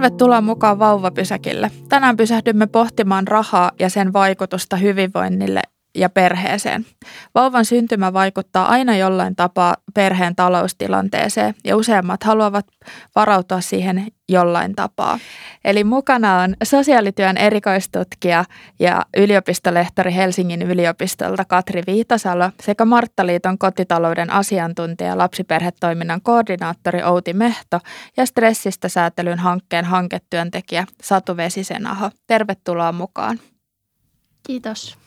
Tervetuloa mukaan vauvapysäkille. Tänään pysähdymme pohtimaan rahaa ja sen vaikutusta hyvinvoinnille ja perheeseen. Vauvan syntymä vaikuttaa aina jollain tapaa perheen taloustilanteeseen ja useammat haluavat varautua siihen jollain tapaa. Eli mukana on sosiaalityön erikoistutkija ja yliopistolehtori Helsingin yliopistolta Katri Viitasalo sekä Marttaliiton kotitalouden asiantuntija lapsiperhetoiminnan koordinaattori Outi Mehto ja stressistä säätelyn hankkeen hanketyöntekijä Satu Vesisenaho. Tervetuloa mukaan. Kiitos.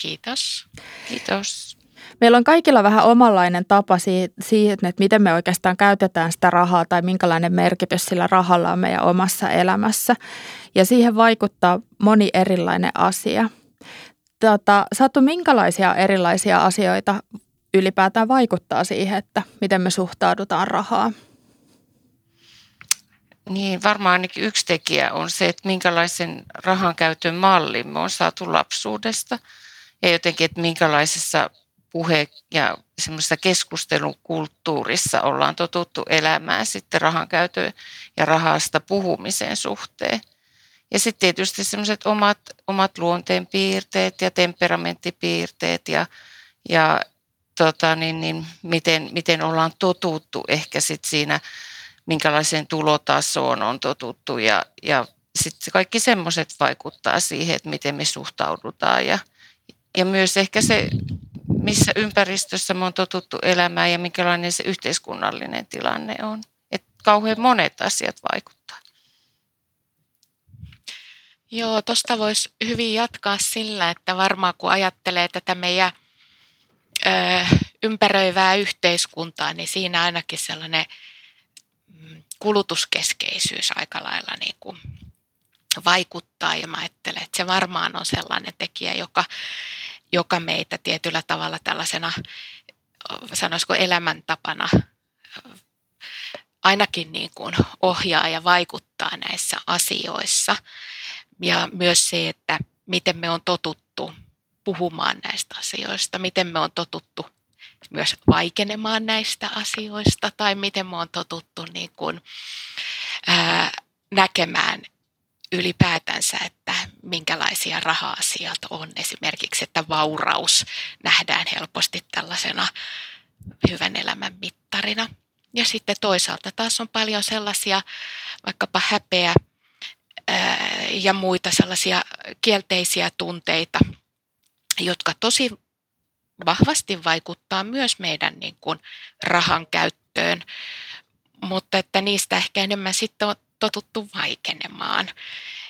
Kiitos. Kiitos. Meillä on kaikilla vähän omanlainen tapa siihen, että miten me oikeastaan käytetään sitä rahaa tai minkälainen merkitys sillä rahalla on meidän omassa elämässä. Ja siihen vaikuttaa moni erilainen asia. Tota, Satu, minkälaisia erilaisia asioita ylipäätään vaikuttaa siihen, että miten me suhtaudutaan rahaan? Niin, varmaan ainakin yksi tekijä on se, että minkälaisen rahan käytön mallin me on saatu lapsuudesta – ja jotenkin, että minkälaisessa puhe- ja semmoisessa keskustelukulttuurissa ollaan totuttu elämään sitten rahan käytön ja rahasta puhumisen suhteen. Ja sitten tietysti semmoiset omat, omat luonteenpiirteet ja temperamenttipiirteet ja, ja tota, niin, niin, miten, miten ollaan totuttu ehkä sitten siinä, minkälaiseen tulotasoon on totuttu ja, ja sitten kaikki semmoiset vaikuttaa siihen, että miten me suhtaudutaan ja, ja myös ehkä se, missä ympäristössä me on totuttu elämään ja minkälainen se yhteiskunnallinen tilanne on. Että kauhean monet asiat vaikuttaa. Joo, tuosta voisi hyvin jatkaa sillä, että varmaan kun ajattelee tätä meidän ö, ympäröivää yhteiskuntaa, niin siinä ainakin sellainen mm, kulutuskeskeisyys aika lailla niin kuin vaikuttaa ja mä ajattelen, että se varmaan on sellainen tekijä, joka, joka meitä tietyllä tavalla tällaisena, sanoisiko elämäntapana ainakin niin kuin ohjaa ja vaikuttaa näissä asioissa. Ja myös se, että miten me on totuttu puhumaan näistä asioista, miten me on totuttu myös vaikenemaan näistä asioista tai miten me on totuttu niin kuin, ää, näkemään ylipäätänsä, että minkälaisia raha-asiat on. Esimerkiksi, että vauraus nähdään helposti tällaisena hyvän elämän mittarina. Ja sitten toisaalta taas on paljon sellaisia vaikkapa häpeä ja muita sellaisia kielteisiä tunteita, jotka tosi vahvasti vaikuttaa myös meidän niin kuin rahan käyttöön, mutta että niistä ehkä enemmän sitten totuttu vaikenemaan.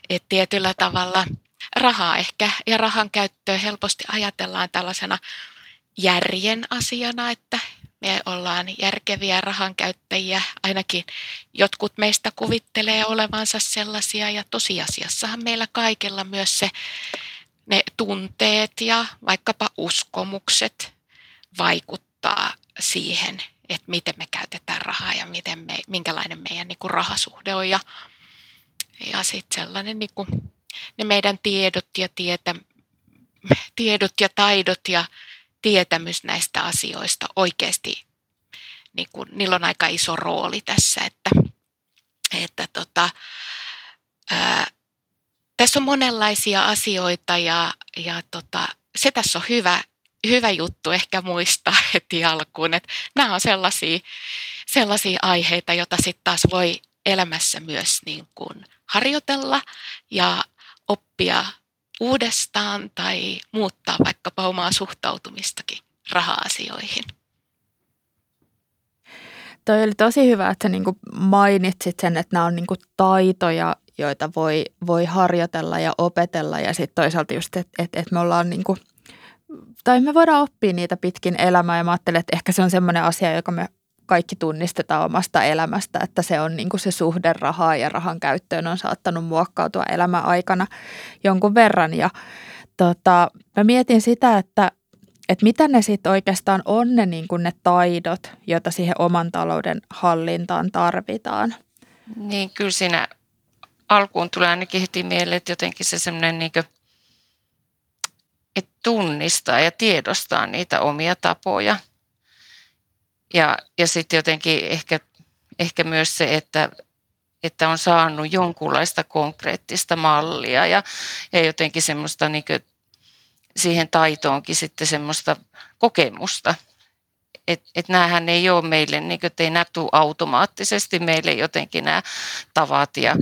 Et tietyllä tavalla rahaa ehkä ja rahan käyttöä helposti ajatellaan tällaisena järjen asiana, että me ollaan järkeviä rahankäyttäjiä, ainakin jotkut meistä kuvittelee olevansa sellaisia ja tosiasiassahan meillä kaikilla myös se ne tunteet ja vaikkapa uskomukset vaikuttaa siihen, että miten me käytetään rahaa ja miten me, minkälainen meidän niin kuin rahasuhde on. Ja, ja sitten sellainen niin kuin, ne meidän tiedot ja tietä, tiedot ja taidot ja tietämys näistä asioista oikeasti, niin kuin, niillä on aika iso rooli tässä, että, että tota, ää, tässä on monenlaisia asioita ja, ja tota, se tässä on hyvä, hyvä juttu ehkä muistaa heti alkuun, että nämä on sellaisia, sellaisia aiheita, joita sitten taas voi elämässä myös niin kuin harjoitella ja oppia uudestaan tai muuttaa vaikkapa omaa suhtautumistakin raha-asioihin. Toi oli tosi hyvä, että sä niin mainitsit sen, että nämä on niin taitoja, joita voi, voi harjoitella ja opetella ja sitten toisaalta just, että, että, että me ollaan niin tai me voidaan oppia niitä pitkin elämää ja mä ajattelen, että ehkä se on semmoinen asia, joka me kaikki tunnistetaan omasta elämästä, että se on niin kuin se suhde rahaa ja rahan käyttöön on saattanut muokkautua elämän aikana jonkun verran. Ja tota, mä mietin sitä, että, että mitä ne sitten oikeastaan on ne, niin kuin ne taidot, joita siihen oman talouden hallintaan tarvitaan. Niin kyllä siinä alkuun tulee ainakin heti mieleen, että jotenkin se semmoinen niin kuin – että tunnistaa ja tiedostaa niitä omia tapoja. Ja, ja sitten jotenkin ehkä, ehkä myös se, että, että on saanut jonkunlaista konkreettista mallia ja, ja jotenkin semmoista niin kuin, siihen taitoonkin sitten semmoista kokemusta. Että et näähän ei ole meille, niin kuin, että ei näy automaattisesti meille jotenkin nämä tavat ja,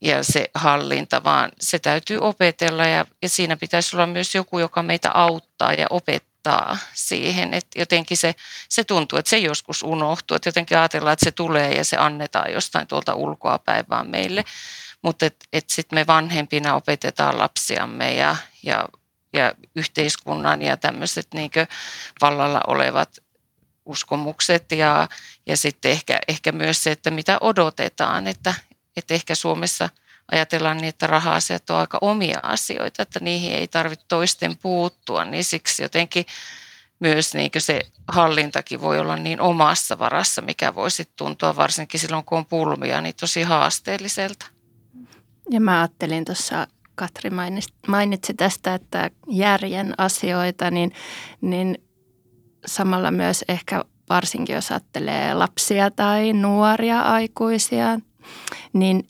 ja se hallinta, vaan se täytyy opetella ja, ja siinä pitäisi olla myös joku, joka meitä auttaa ja opettaa siihen. Että jotenkin se, se tuntuu, että se joskus unohtuu, että jotenkin ajatellaan, että se tulee ja se annetaan jostain tuolta ulkoa päivään meille. Mutta et, et sitten me vanhempina opetetaan lapsiamme ja, ja, ja yhteiskunnan ja tämmöiset niin vallalla olevat uskomukset ja, ja sitten ehkä, ehkä myös se, että mitä odotetaan, että, että ehkä Suomessa ajatellaan niin, että raha-asiat on aika omia asioita, että niihin ei tarvitse toisten puuttua, niin siksi jotenkin myös niin se hallintakin voi olla niin omassa varassa, mikä voisi tuntua varsinkin silloin, kun on pulmia, niin tosi haasteelliselta. Ja mä ajattelin tuossa, Katri mainitsi tästä, että järjen asioita, niin, niin samalla myös ehkä varsinkin jos ajattelee lapsia tai nuoria aikuisia, niin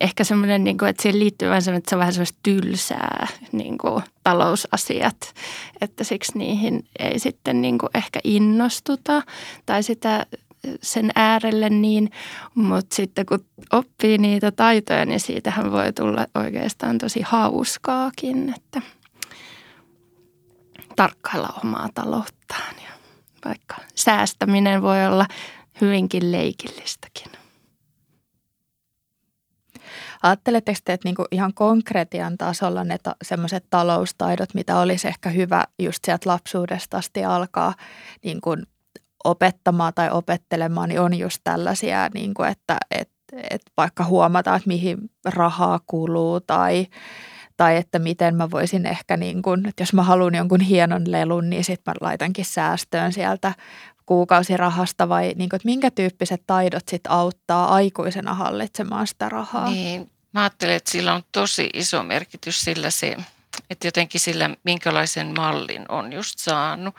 ehkä semmoinen, niin kuin, että siihen liittyy vähän semmoinen, että se on vähän semmoista tylsää niin kuin, talousasiat, että siksi niihin ei sitten niin kuin, ehkä innostuta tai sitä sen äärelle niin, mutta sitten kun oppii niitä taitoja, niin siitähän voi tulla oikeastaan tosi hauskaakin, että tarkkailla omaa talouttaan ja vaikka säästäminen voi olla hyvinkin leikillistäkin. Ajatteletteko te, että niinku ihan konkretian tasolla ne ta- semmoiset taloustaidot, mitä olisi ehkä hyvä just sieltä lapsuudesta asti alkaa niin kuin opettamaan tai opettelemaan, niin on just tällaisia, niin kuin että, että, että vaikka huomataan, että mihin rahaa kuluu tai, tai että miten mä voisin ehkä, niin kuin, että jos mä haluan jonkun hienon lelun, niin sitten mä laitankin säästöön sieltä kuukausirahasta vai niin kuin, että minkä tyyppiset taidot sitten auttaa aikuisena hallitsemaan sitä rahaa? Niin, mä ajattelen, että sillä on tosi iso merkitys sillä se, että jotenkin sillä minkälaisen mallin on just saanut.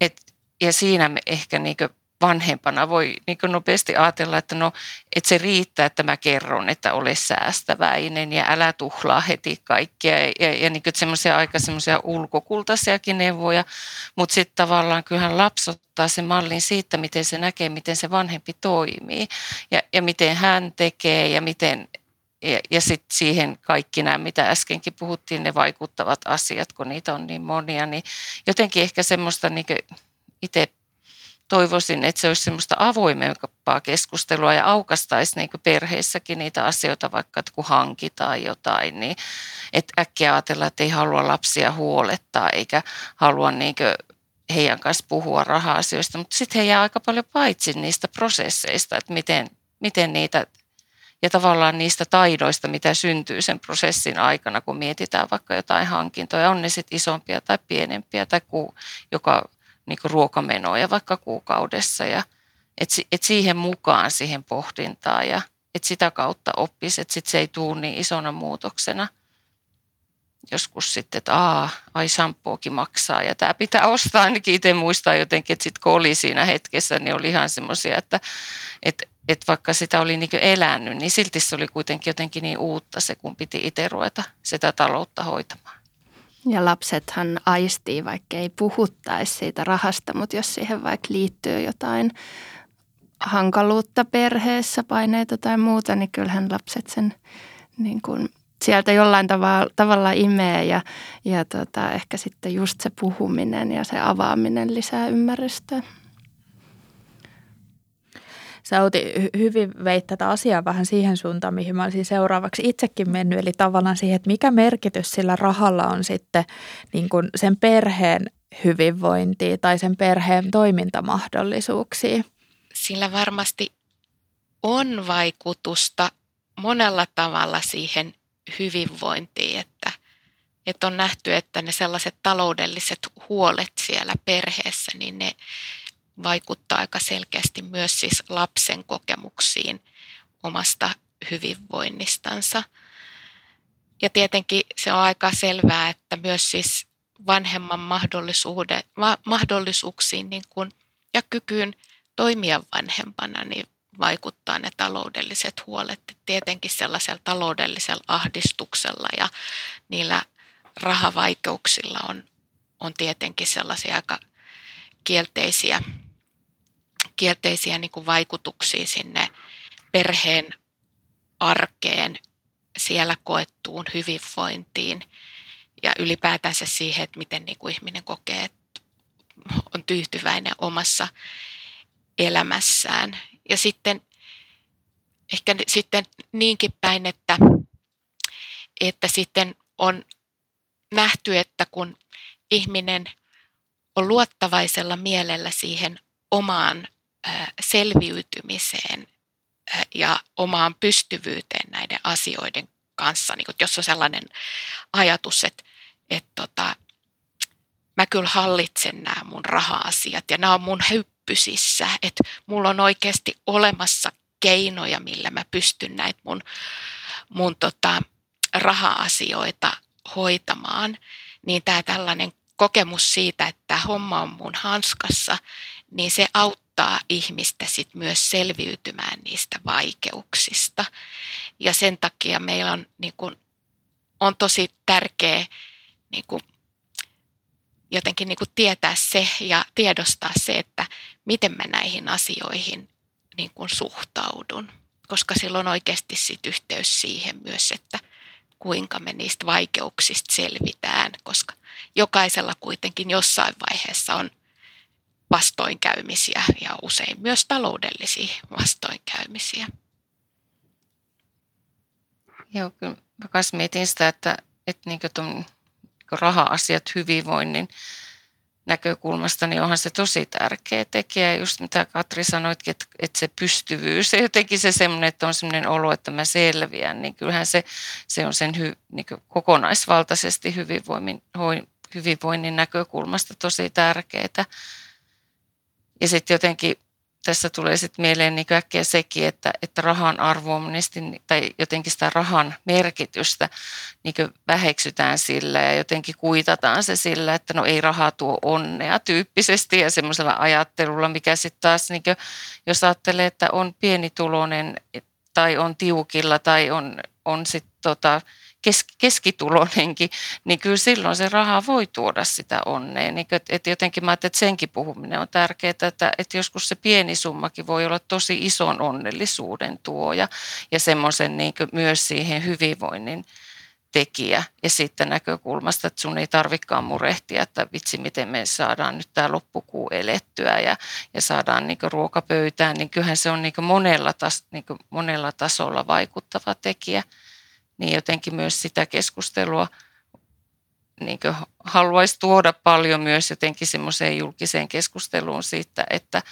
Et, ja siinä me ehkä niin vanhempana voi niin nopeasti ajatella, että no, että se riittää, että mä kerron, että ole säästäväinen ja älä tuhlaa heti kaikkea. Ja, ja, ja niin semmoisia aika semmoisia ulkokultaisiakin neuvoja, mutta sitten tavallaan kyllähän lapsi ottaa sen mallin siitä, miten se näkee, miten se vanhempi toimii ja, ja miten hän tekee ja miten ja, ja sitten siihen kaikki nämä, mitä äskenkin puhuttiin, ne vaikuttavat asiat, kun niitä on niin monia, niin jotenkin ehkä semmoista niin itse toivoisin, että se olisi semmoista avoimempaa keskustelua ja aukastaisi niin perheessäkin niitä asioita, vaikka että kun hankitaan jotain, niin että äkkiä ajatella, että ei halua lapsia huolettaa eikä halua niin heidän kanssa puhua raha-asioista, mutta sitten he jää aika paljon paitsi niistä prosesseista, että miten, miten niitä ja tavallaan niistä taidoista, mitä syntyy sen prosessin aikana, kun mietitään vaikka jotain hankintoja, on ne sitten isompia tai pienempiä tai ku, joka niin ruokamenoja vaikka kuukaudessa ja että et siihen mukaan siihen pohdintaan ja että sitä kautta oppisi, että sit se ei tule niin isona muutoksena. Joskus sitten, että aa, ai shampookin maksaa ja tämä pitää ostaa. Ainakin itse muistaa jotenkin, että sitten kun oli siinä hetkessä, niin oli ihan semmoisia, että, että, että vaikka sitä oli niin elänyt, niin silti se oli kuitenkin jotenkin niin uutta se, kun piti itse ruveta sitä taloutta hoitamaan. Ja lapsethan aistii, vaikka ei puhuttaisi siitä rahasta, mutta jos siihen vaikka liittyy jotain hankaluutta perheessä, paineita tai muuta, niin kyllähän lapset sen niin kuin sieltä jollain tavalla, tavalla imee ja, ja tota, ehkä sitten just se puhuminen ja se avaaminen lisää ymmärrystä sä Outi hyvin veit tätä asiaa vähän siihen suuntaan, mihin mä olisin seuraavaksi itsekin mennyt. Eli tavallaan siihen, että mikä merkitys sillä rahalla on sitten niin kuin sen perheen hyvinvointiin tai sen perheen toimintamahdollisuuksiin. Sillä varmasti on vaikutusta monella tavalla siihen hyvinvointiin, että, että on nähty, että ne sellaiset taloudelliset huolet siellä perheessä, niin ne vaikuttaa aika selkeästi myös siis lapsen kokemuksiin omasta hyvinvoinnistansa. Ja tietenkin se on aika selvää, että myös siis vanhemman mahdollisuuksiin niin kuin, ja kykyyn toimia vanhempana niin vaikuttaa ne taloudelliset huolet. Tietenkin sellaisella taloudellisella ahdistuksella ja niillä rahavaikeuksilla on, on tietenkin sellaisia aika kielteisiä, kielteisiä niin kuin vaikutuksia sinne perheen arkeen, siellä koettuun hyvinvointiin ja ylipäätänsä siihen, että miten niin kuin ihminen kokee, että on tyytyväinen omassa elämässään. Ja sitten ehkä sitten niinkin päin, että, että sitten on nähty, että kun ihminen on luottavaisella mielellä siihen omaan selviytymiseen ja omaan pystyvyyteen näiden asioiden kanssa, niin jos on sellainen ajatus, että, että tota, mä kyllä hallitsen nämä mun raha-asiat ja nämä on mun hyppysissä, että mulla on oikeasti olemassa keinoja, millä mä pystyn näitä mun, mun tota, raha-asioita hoitamaan, niin tämä tällainen kokemus siitä, että homma on mun hanskassa, niin se auttaa ihmistä sit myös selviytymään niistä vaikeuksista. Ja sen takia meillä on, niin kun, on tosi tärkeää niin jotenkin niin tietää se ja tiedostaa se, että miten mä näihin asioihin niin kun suhtaudun. Koska sillä on oikeasti sit yhteys siihen myös, että kuinka me niistä vaikeuksista selvitään, koska jokaisella kuitenkin jossain vaiheessa on vastoinkäymisiä ja usein myös taloudellisia vastoinkäymisiä. Joo, kyllä mä mietin sitä, että, että niin tuon raha-asiat hyvinvoinnin näkökulmasta, niin onhan se tosi tärkeä tekijä. Just mitä Katri sanoi, että, että se pystyvyys ja jotenkin se semmoinen, että on semmoinen olo, että mä selviän, niin kyllähän se, se on sen hy, niin kokonaisvaltaisesti hyvinvoinnin, hyvinvoinnin näkökulmasta tosi tärkeää. Ja sitten jotenkin tässä tulee sitten mieleen niin äkkiä sekin, että, että rahan arvoamisesti tai jotenkin sitä rahan merkitystä niin väheksytään sillä ja jotenkin kuitataan se sillä, että no ei rahaa tuo onnea tyyppisesti ja semmoisella ajattelulla, mikä sitten taas, niin kuin, jos ajattelee, että on pienituloinen tai on tiukilla tai on, on sitten tota, kes, keskituloinenkin, niin kyllä silloin se raha voi tuoda sitä onnea. Niin että, että jotenkin mä ajattelin, että senkin puhuminen on tärkeää, että, että joskus se pieni summakin voi olla tosi ison onnellisuuden tuoja ja semmoisen niin myös siihen hyvinvoinnin tekijä. Ja sitten näkökulmasta, että sun ei tarvikaan murehtia, että vitsi miten me saadaan nyt tämä loppukuu elettyä ja, ja saadaan niin ruokapöytään, niin kyllähän se on niin monella, tas, niin monella tasolla vaikuttava tekijä niin jotenkin myös sitä keskustelua niin haluaisi tuoda paljon myös jotenkin semmoiseen julkiseen keskusteluun siitä, että,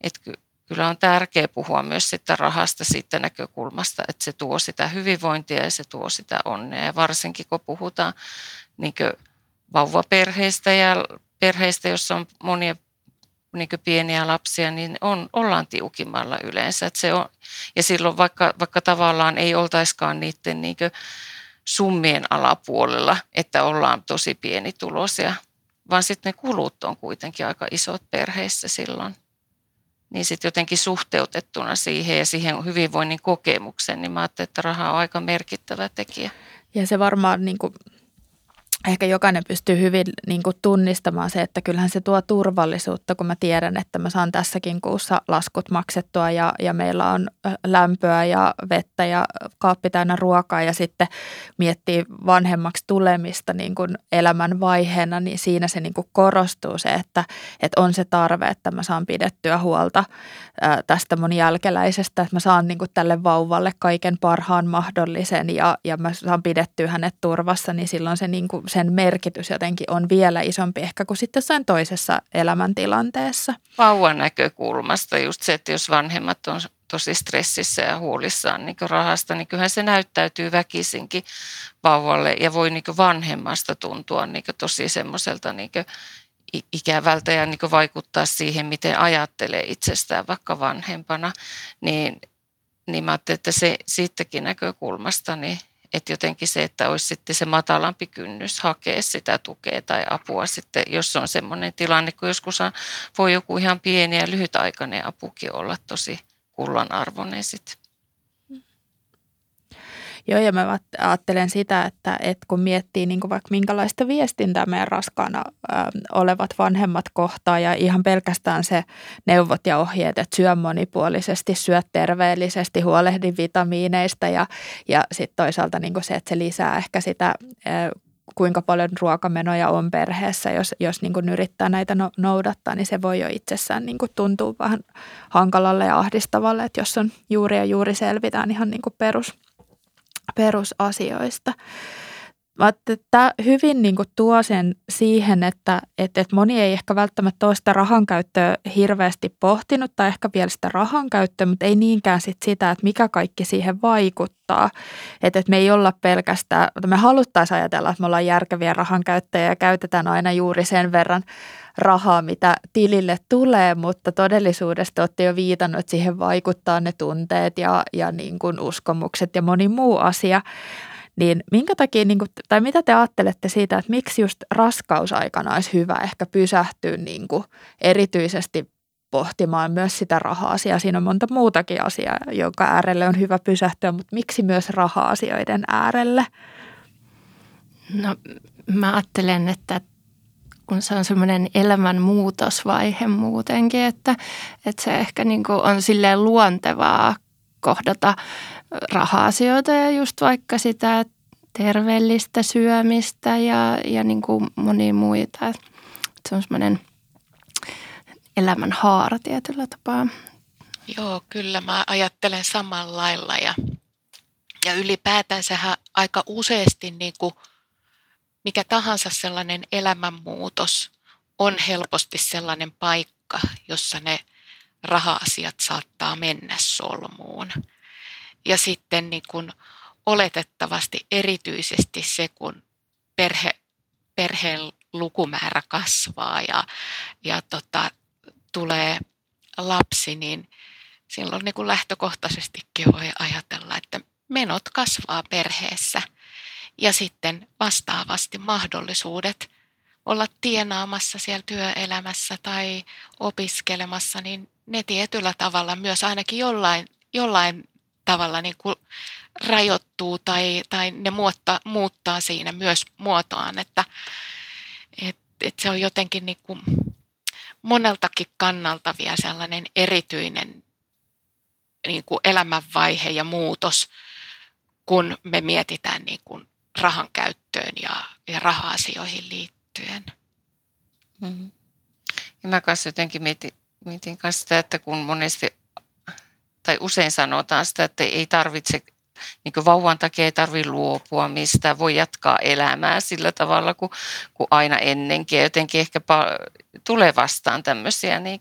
että kyllä on tärkeää puhua myös sitä rahasta siitä näkökulmasta, että se tuo sitä hyvinvointia ja se tuo sitä onnea. Ja varsinkin kun puhutaan niin vauvaperheistä ja perheistä, jossa on monia niin pieniä lapsia, niin on, ollaan tiukimmalla yleensä. Että se on, ja silloin vaikka, vaikka tavallaan ei oltaiskaan niiden niin summien alapuolella, että ollaan tosi pienituloisia, vaan sitten ne kulut on kuitenkin aika isot perheissä silloin. Niin sitten jotenkin suhteutettuna siihen ja siihen hyvinvoinnin kokemukseen, niin mä ajattelin, että raha on aika merkittävä tekijä. Ja se varmaan niin kuin ehkä jokainen pystyy hyvin niin kuin tunnistamaan se, että kyllähän se tuo turvallisuutta, kun mä tiedän, että mä saan tässäkin kuussa laskut maksettua ja, ja meillä on lämpöä ja vettä ja kaappi täynnä ruokaa ja sitten miettii vanhemmaksi tulemista niin kuin elämän vaiheena, niin siinä se niin kuin korostuu se, että, että on se tarve, että mä saan pidettyä huolta tästä mun jälkeläisestä, että mä saan niin kuin tälle vauvalle kaiken parhaan mahdollisen ja, ja mä saan pidettyä hänet turvassa, niin silloin se niin kuin sen merkitys jotenkin on vielä isompi ehkä kuin sitten jossain toisessa elämäntilanteessa. Vauvan näkökulmasta just se, että jos vanhemmat on tosi stressissä ja huolissaan niin rahasta, niin kyllähän se näyttäytyy väkisinkin vauvalle ja voi niin vanhemmasta tuntua niin tosi semmoiselta niin ikävältä ja niin vaikuttaa siihen, miten ajattelee itsestään vaikka vanhempana, niin, niin mä ajattelin, että se siitäkin näkökulmasta niin että jotenkin se, että olisi sitten se matalampi kynnys hakea sitä tukea tai apua sitten, jos on semmoinen tilanne, kun joskus voi joku ihan pieni ja lyhytaikainen apukin olla tosi kullan arvoinen sitten. Joo, ja mä ajattelen sitä, että, että kun miettii niin kuin vaikka minkälaista viestintää meidän raskaana ö, olevat vanhemmat kohtaa ja ihan pelkästään se neuvot ja ohjeet, että syö monipuolisesti, syö terveellisesti, huolehdi vitamiineista ja, ja sitten toisaalta niin kuin se, että se lisää ehkä sitä ö, kuinka paljon ruokamenoja on perheessä, jos, jos niin kuin yrittää näitä no, noudattaa, niin se voi jo itsessään niin kuin tuntua vähän hankalalle ja ahdistavalle, että jos on juuri ja juuri selvitään ihan niin kuin perus, perusasioista. Tämä hyvin niin kuin tuo sen siihen, että, että, että moni ei ehkä välttämättä ole sitä rahan käyttöä hirveästi pohtinut tai ehkä vielä sitä rahan käyttöä, mutta ei niinkään sit sitä, että mikä kaikki siihen vaikuttaa. Että, että me ei olla pelkästään, me haluttaisiin ajatella, että me ollaan järkeviä rahan käyttäjiä ja käytetään aina juuri sen verran rahaa, mitä tilille tulee, mutta todellisuudessa olette jo viitannut, että siihen vaikuttaa ne tunteet ja, ja niin kuin uskomukset ja moni muu asia. Niin minkä takia, niin kuin, tai mitä te ajattelette siitä, että miksi just raskausaikana olisi hyvä ehkä pysähtyä niin kuin erityisesti pohtimaan myös sitä raha-asiaa. Siinä on monta muutakin asiaa, jonka äärelle on hyvä pysähtyä, mutta miksi myös raha-asioiden äärelle? No mä ajattelen, että kun se on semmoinen elämän muutosvaihe muutenkin, että, että se ehkä niin kuin on silleen luontevaa kohdata raha-asioita ja just vaikka sitä terveellistä syömistä ja, ja niin kuin monia muita. Se on semmoinen elämän haara tietyllä tapaa. Joo, kyllä mä ajattelen samalla lailla ja, ja ylipäätänsähän aika useasti niin kuin mikä tahansa sellainen elämänmuutos on helposti sellainen paikka, jossa ne raha-asiat saattaa mennä solmuun. Ja sitten niin kuin oletettavasti erityisesti se, kun perhe, perheen lukumäärä kasvaa ja, ja tota, tulee lapsi, niin silloin niin kuin lähtökohtaisestikin voi ajatella, että menot kasvaa perheessä. Ja sitten vastaavasti mahdollisuudet olla tienaamassa siellä työelämässä tai opiskelemassa, niin ne tietyllä tavalla myös ainakin jollain, jollain tavalla niin kuin rajoittuu tai, tai ne muuttaa, muuttaa siinä myös muotoaan, että et, et se on jotenkin niin kuin moneltakin kannalta vielä sellainen erityinen niin kuin elämänvaihe ja muutos, kun me mietitään niin kuin rahan käyttöön ja, ja raha-asioihin liittyen. Mm-hmm. Ja mä kanssa jotenkin mietin, mietin kanssa sitä, että kun monesti tai usein sanotaan sitä, että ei tarvitse, niin kuin vauvan takia ei tarvitse luopua mistä, voi jatkaa elämää sillä tavalla kuin, kuin aina ennenkin. Ja jotenkin ehkä tulee vastaan tämmöisiä niin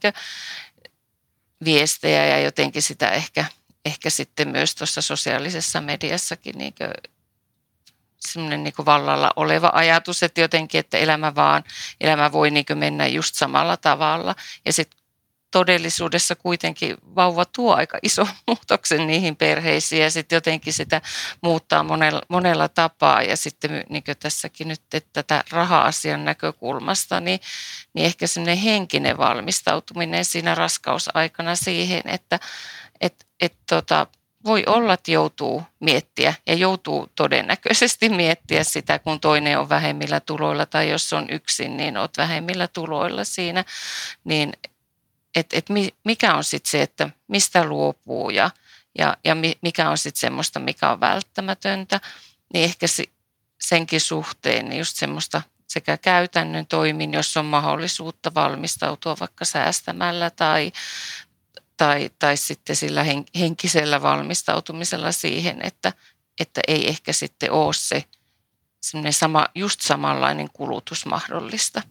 viestejä ja jotenkin sitä ehkä, ehkä sitten myös tuossa sosiaalisessa mediassakin niin semmoinen niin vallalla oleva ajatus, että jotenkin, että elämä vaan, elämä voi niin mennä just samalla tavalla. Ja sitten todellisuudessa kuitenkin vauva tuo aika iso muutoksen niihin perheisiin ja sitten jotenkin sitä muuttaa monella, monella tapaa. Ja sitten niin tässäkin nyt, että tätä raha-asian näkökulmasta, niin, niin ehkä semmoinen henkinen valmistautuminen siinä raskausaikana siihen, että et, et tota, voi olla, että joutuu miettiä ja joutuu todennäköisesti miettiä sitä, kun toinen on vähemmillä tuloilla tai jos on yksin, niin olet vähemmillä tuloilla siinä, niin että et mikä on sitten se, että mistä luopuu ja, ja, ja mikä on sitten semmoista, mikä on välttämätöntä, niin ehkä senkin suhteen niin just semmoista sekä käytännön toimin, jos on mahdollisuutta valmistautua vaikka säästämällä tai, tai, tai sitten sillä henkisellä valmistautumisella siihen, että, että ei ehkä sitten ole se sama, just samanlainen kulutus mahdollista.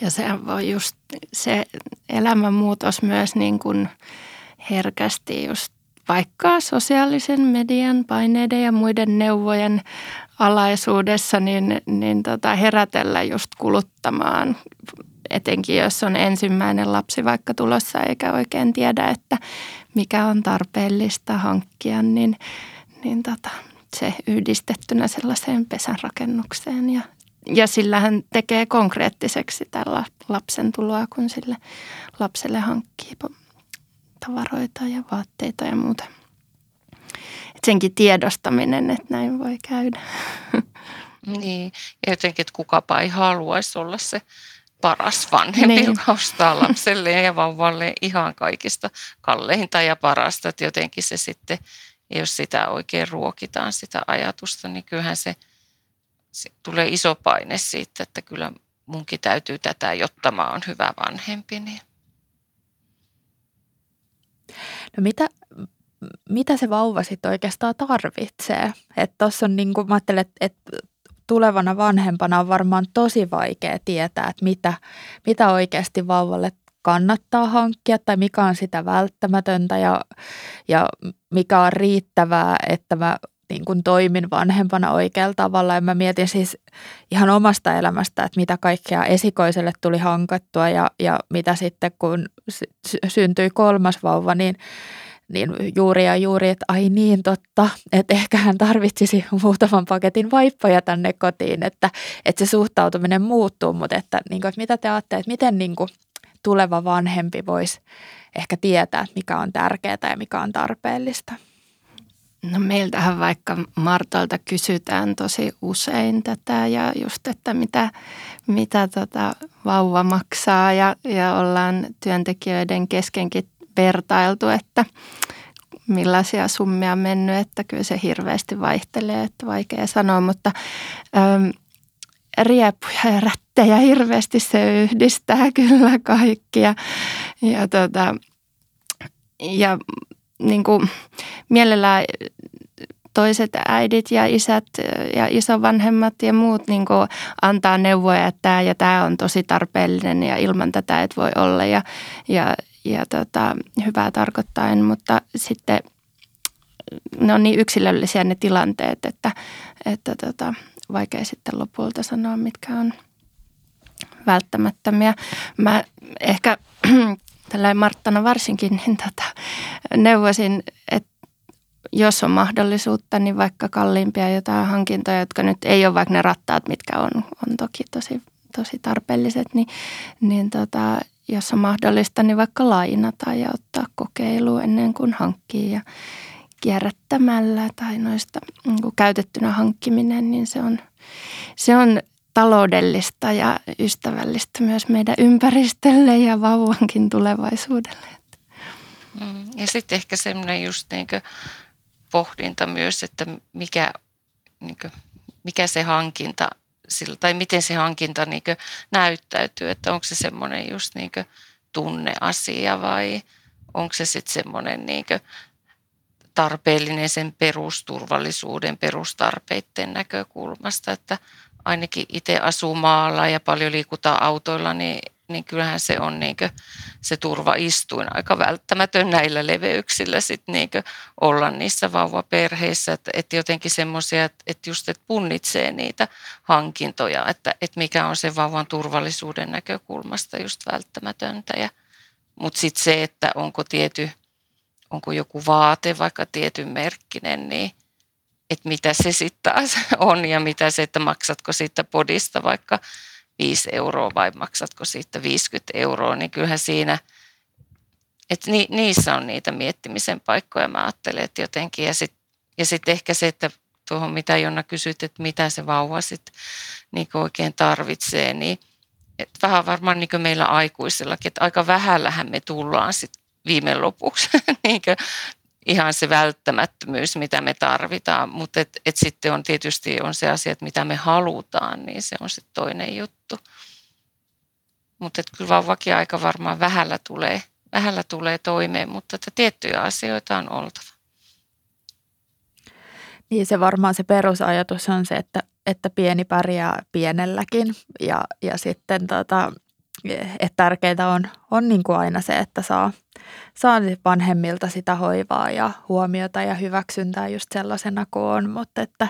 Ja se voi just se elämänmuutos myös niin kuin herkästi just vaikka sosiaalisen median paineiden ja muiden neuvojen alaisuudessa, niin, niin tota herätellä just kuluttamaan etenkin jos on ensimmäinen lapsi vaikka tulossa eikä oikein tiedä, että mikä on tarpeellista hankkia, niin, niin tota, se yhdistettynä sellaiseen pesänrakennukseen ja, ja sillä hän tekee konkreettiseksi tällä lapsen tuloa, kun sille lapselle hankkii tavaroita ja vaatteita ja muuta. Et senkin tiedostaminen, että näin voi käydä. Niin, jotenkin, että kukapa ei haluaisi olla se paras vanhempi, niin. joka ostaa lapselle ja vauvalle ihan kaikista kalleinta ja parasta. Että jotenkin se sitten, jos sitä oikein ruokitaan, sitä ajatusta, niin kyllähän se, se tulee iso paine siitä, että kyllä munkin täytyy tätä, jotta mä oon hyvä vanhempi. Niin. No mitä, mitä se vauva sitten oikeastaan tarvitsee? Että tuossa on niin kuin, mä ajattelen, että, että tulevana vanhempana on varmaan tosi vaikea tietää, että mitä, mitä oikeasti vauvalle kannattaa hankkia tai mikä on sitä välttämätöntä ja, ja mikä on riittävää, että mä niin kuin toimin vanhempana oikealla tavalla. Ja mä mietin siis ihan omasta elämästä, että mitä kaikkea esikoiselle tuli hankattua ja, ja mitä sitten kun syntyi kolmas vauva, niin niin juuri ja juuri, että ai niin totta, että ehkä hän tarvitsisi muutaman paketin vaippoja tänne kotiin, että, että se suhtautuminen muuttuu, mutta että, niin kuin, että mitä te ajattelette, että miten niin kuin, tuleva vanhempi voisi ehkä tietää, mikä on tärkeää ja mikä on tarpeellista? No meiltähän vaikka Martalta kysytään tosi usein tätä ja just, että mitä, mitä tota vauva maksaa ja, ja ollaan työntekijöiden keskenkin vertailtu, että millaisia summia on mennyt, että kyllä se hirveästi vaihtelee, että vaikea sanoa, mutta äm, riepuja ja rättejä hirveästi se yhdistää kyllä kaikkia. Ja, tota, ja niin kuin, mielellään toiset äidit ja isät ja isovanhemmat ja muut niin antaa neuvoja, että tämä ja tämä on tosi tarpeellinen ja ilman tätä et voi olla. Ja, ja, ja tota, hyvää tarkoittain, mutta sitten ne on niin yksilöllisiä ne tilanteet, että, että tota, vaikea sitten lopulta sanoa, mitkä on välttämättömiä. Mä ehkä tällä Marttana varsinkin niin tota, neuvoisin, että jos on mahdollisuutta, niin vaikka kalliimpia jotain hankintoja, jotka nyt ei ole vaikka ne rattaat, mitkä on, on toki tosi, tosi tarpeelliset, niin, niin tota, jos on mahdollista, niin vaikka lainata ja ottaa kokeilu ennen kuin hankkii ja kierrättämällä tai noista niin käytettynä hankkiminen, niin se on, se on taloudellista ja ystävällistä myös meidän ympäristölle ja vauvankin tulevaisuudelle. Mm, ja sitten ehkä semmoinen just niin pohdinta myös, että mikä, niin kuin, mikä se hankinta sillä, tai miten se hankinta niin näyttäytyy, että onko se semmoinen just niin tunneasia vai onko se sitten semmoinen niin tarpeellinen sen perusturvallisuuden, perustarpeiden näkökulmasta, että ainakin itse asuu maalla ja paljon liikutaan autoilla, niin niin kyllähän se on niin se turvaistuin aika välttämätön näillä leveyksillä sit niin olla niissä vauvaperheissä. Että, että jotenkin semmoisia, että, että just että punnitsee niitä hankintoja, että, että mikä on se vauvan turvallisuuden näkökulmasta just välttämätöntä. Ja, mutta sitten se, että onko tiety, onko joku vaate vaikka tietyn merkkinen, niin että mitä se sitten taas on ja mitä se, että maksatko siitä podista vaikka 5 euroa vai maksatko siitä 50 euroa, niin kyllähän siinä, että ni, niissä on niitä miettimisen paikkoja, mä ajattelen, että jotenkin. Ja sitten ja sit ehkä se, että tuohon mitä Jonna kysyt, että mitä se vauva sitten niin oikein tarvitsee, niin että vähän varmaan niin meillä aikuisillakin, että aika vähällähän me tullaan sitten viime lopuksi niin ihan se välttämättömyys, mitä me tarvitaan, mutta et, et sitten on tietysti on se asia, että mitä me halutaan, niin se on sitten toinen juttu. Mutta kyllä vauvakin aika varmaan vähällä tulee, vähällä tulee toimeen, mutta että tiettyjä asioita on oltava. Niin se varmaan se perusajatus on se, että, että pieni pärjää pienelläkin ja, ja sitten tota, että tärkeintä on, on niin kuin aina se, että saa, saa vanhemmilta sitä hoivaa ja huomiota ja hyväksyntää just sellaisena kuin on, mutta että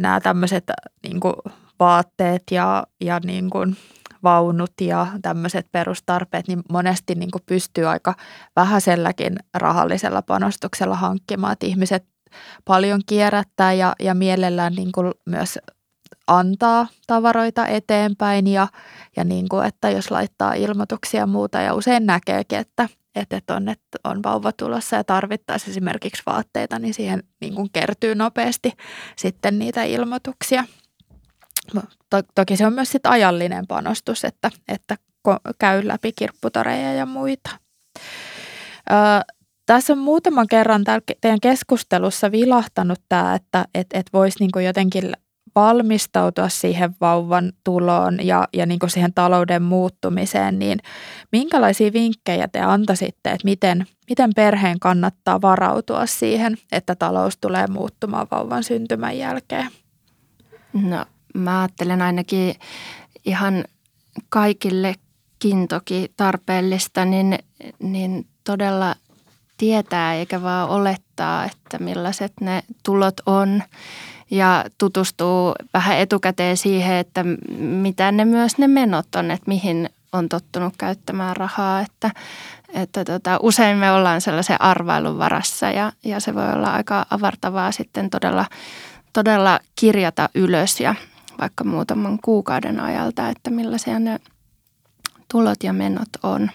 nämä tämmöiset niin kuin vaatteet ja, ja niin kuin vaunut ja tämmöiset perustarpeet, niin monesti niin kuin pystyy aika vähäiselläkin rahallisella panostuksella hankkimaan, että ihmiset paljon kierrättää ja, ja mielellään niin kuin myös antaa tavaroita eteenpäin ja, ja niin kuin, että jos laittaa ilmoituksia ja muuta ja usein näkeekin, että, että on, että on vauva tulossa ja tarvittaisiin esimerkiksi vaatteita, niin siihen niin kuin kertyy nopeasti sitten niitä ilmoituksia. To, toki se on myös sit ajallinen panostus, että, että käy läpi kirpputoreja ja muita. Ö, tässä on muutaman kerran täällä teidän keskustelussa vilahtanut tämä, että et, et voisi niinku jotenkin valmistautua siihen vauvan tuloon ja, ja niin siihen talouden muuttumiseen, niin minkälaisia vinkkejä te antaisitte, että miten, miten perheen kannattaa varautua siihen, että talous tulee muuttumaan vauvan syntymän jälkeen? No mä ajattelen ainakin ihan kaikillekin toki tarpeellista, niin, niin todella tietää eikä vaan olettaa, että millaiset ne tulot on ja tutustuu vähän etukäteen siihen, että mitä ne myös ne menot on, että mihin on tottunut käyttämään rahaa, että, että tota, usein me ollaan sellaisen arvailun varassa ja, ja se voi olla aika avartavaa sitten todella, todella kirjata ylös ja vaikka muutaman kuukauden ajalta, että millaisia ne tulot ja menot on.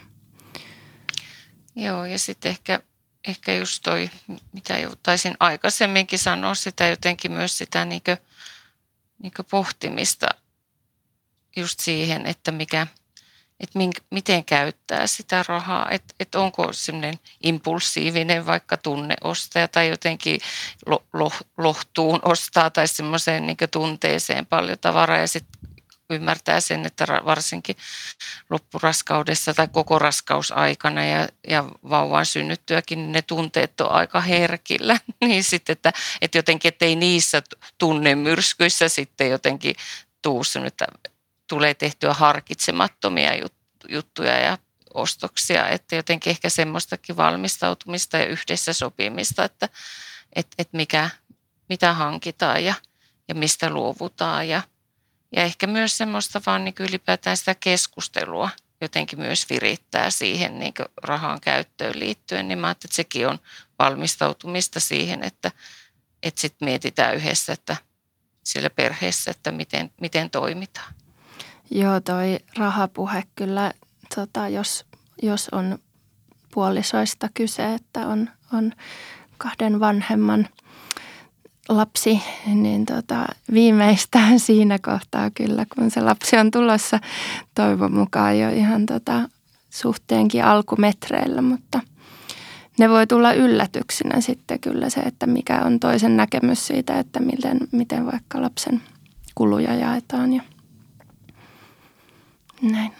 Joo, ja sitten ehkä ehkä just toi, mitä jo taisin aikaisemminkin sanoa, sitä jotenkin myös sitä niin kuin, niin kuin pohtimista just siihen, että mikä, että mink, miten käyttää sitä rahaa, että, että onko semmoinen impulsiivinen vaikka tunneostaja tai jotenkin lo, lo, lohtuun ostaa tai semmoiseen niin tunteeseen paljon tavaraa. Ja sitten ymmärtää sen, että varsinkin loppuraskaudessa tai koko raskausaikana ja, ja vauvan synnyttyäkin ne tunteet on aika herkillä. niin sitten, että, että jotenkin, ettei niissä tunnemyrskyissä sitten jotenkin tuu että tulee tehtyä harkitsemattomia juttuja ja ostoksia, että jotenkin ehkä semmoistakin valmistautumista ja yhdessä sopimista, että, että, että mikä, mitä hankitaan ja, ja mistä luovutaan ja – ja ehkä myös semmoista vaan niin ylipäätään sitä keskustelua jotenkin myös virittää siihen niin rahan käyttöön liittyen, niin mä että sekin on valmistautumista siihen, että, että sitten mietitään yhdessä, että siellä perheessä, että miten, miten toimitaan. Joo, toi rahapuhe kyllä, tota, jos, jos on puolisoista kyse, että on, on kahden vanhemman – lapsi, niin tota, viimeistään siinä kohtaa kyllä, kun se lapsi on tulossa toivon mukaan jo ihan tota, suhteenkin alkumetreillä, mutta ne voi tulla yllätyksenä sitten kyllä se, että mikä on toisen näkemys siitä, että miten, miten vaikka lapsen kuluja jaetaan ja näin.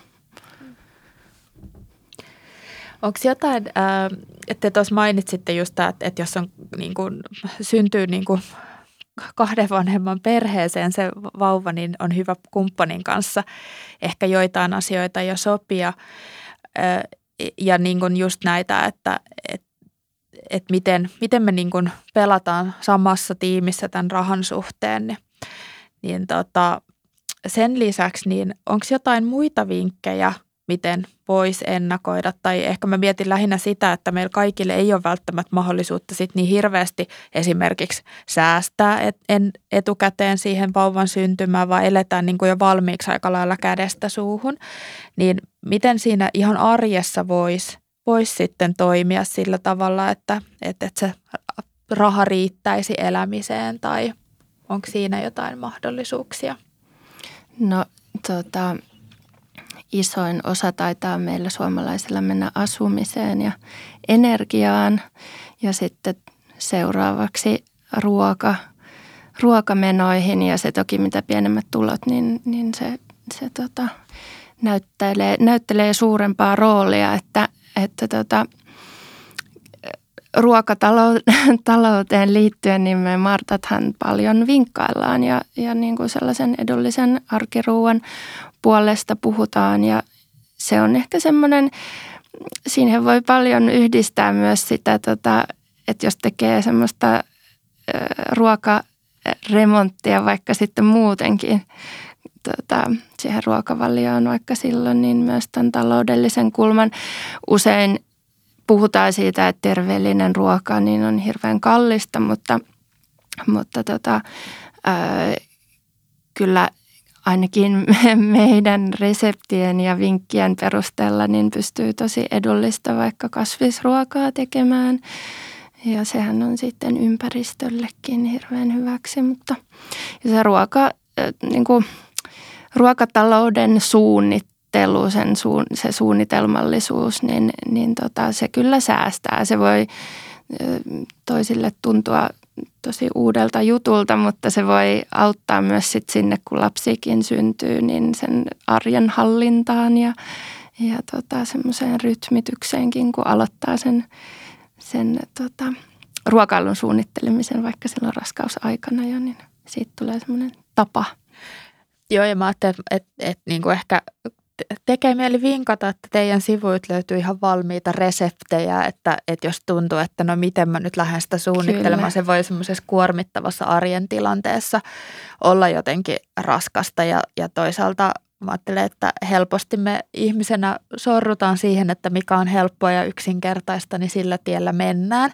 Onko jotain, että te tuossa mainitsitte just tämä, että, että jos on, niin kuin, syntyy niin kuin kahden vanhemman perheeseen se vauva, niin on hyvä kumppanin kanssa ehkä joitain asioita jo sopia. Ja niin kuin just näitä, että, että, että miten, miten me niin kuin pelataan samassa tiimissä tämän rahan suhteen, niin, niin tota, sen lisäksi niin onko jotain muita vinkkejä – miten voisi ennakoida. Tai ehkä mä mietin lähinnä sitä, että meillä kaikille ei ole välttämättä mahdollisuutta sit niin hirveästi esimerkiksi säästää et, en, etukäteen siihen vauvan syntymään, vaan eletään niin kuin jo valmiiksi aika lailla kädestä suuhun. Niin miten siinä ihan arjessa voisi vois sitten toimia sillä tavalla, että, että, että se raha riittäisi elämiseen tai onko siinä jotain mahdollisuuksia? No tota, isoin osa taitaa meillä suomalaisilla mennä asumiseen ja energiaan. Ja sitten seuraavaksi ruoka, ruokamenoihin ja se toki mitä pienemmät tulot, niin, niin se, se tota, näyttelee, näyttelee suurempaa roolia, että, että tota, ruokatalouteen liittyen, niin me Martathan paljon vinkkaillaan ja, ja niin kuin sellaisen edullisen arkiruuan puolesta puhutaan ja se on ehkä semmoinen, siihen voi paljon yhdistää myös sitä, tota, että jos tekee semmoista ruokaremonttia vaikka sitten muutenkin tota, siihen ruokavalioon vaikka silloin, niin myös tämän taloudellisen kulman. Usein puhutaan siitä, että terveellinen ruoka niin on hirveän kallista, mutta, mutta tota, ää, kyllä ainakin meidän reseptien ja vinkkien perusteella niin pystyy tosi edullista vaikka kasvisruokaa tekemään. Ja sehän on sitten ympäristöllekin hirveän hyväksi, mutta se ruoka, niin kuin, ruokatalouden suunnittelu, sen suun, se suunnitelmallisuus, niin, niin tota, se kyllä säästää. Se voi toisille tuntua tosi uudelta jutulta, mutta se voi auttaa myös sit sinne, kun lapsikin syntyy, niin sen arjen hallintaan ja, ja tota, semmoiseen rytmitykseenkin, kun aloittaa sen, sen tota, ruokailun suunnittelemisen vaikka silloin raskausaikana jo, niin siitä tulee semmoinen tapa. Joo, ja mä ajattelin, että, että, että niin kuin ehkä tekee mieli vinkata, että teidän sivuit löytyy ihan valmiita reseptejä, että, että jos tuntuu, että no miten mä nyt lähden sitä suunnittelemaan, Kyllä. se voi semmoisessa kuormittavassa arjen tilanteessa olla jotenkin raskasta ja, ja toisaalta Mä ajattelen, että helposti me ihmisenä sorrutaan siihen, että mikä on helppoa ja yksinkertaista, niin sillä tiellä mennään.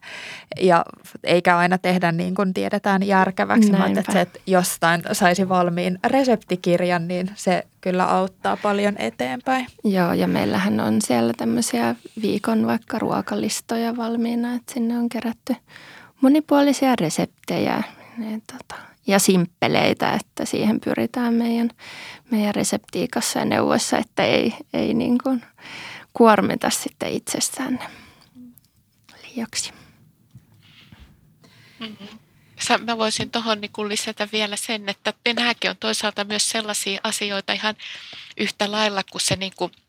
Ja eikä aina tehdä niin kuin tiedetään järkeväksi. Mä että se, että jostain saisi valmiin reseptikirjan, niin se kyllä auttaa paljon eteenpäin. Joo, ja meillähän on siellä tämmöisiä viikon vaikka ruokalistoja valmiina, että sinne on kerätty monipuolisia reseptejä. Niin, tota, ja simppeleitä, että siihen pyritään meidän, meidän reseptiikassa ja neuvoissa, että ei, ei niin kuin kuormita sitten itsessään liiaksi. Mm-hmm. Mä voisin tuohon niin lisätä vielä sen, että nämäkin on toisaalta myös sellaisia asioita ihan yhtä lailla kuin se niin kuin –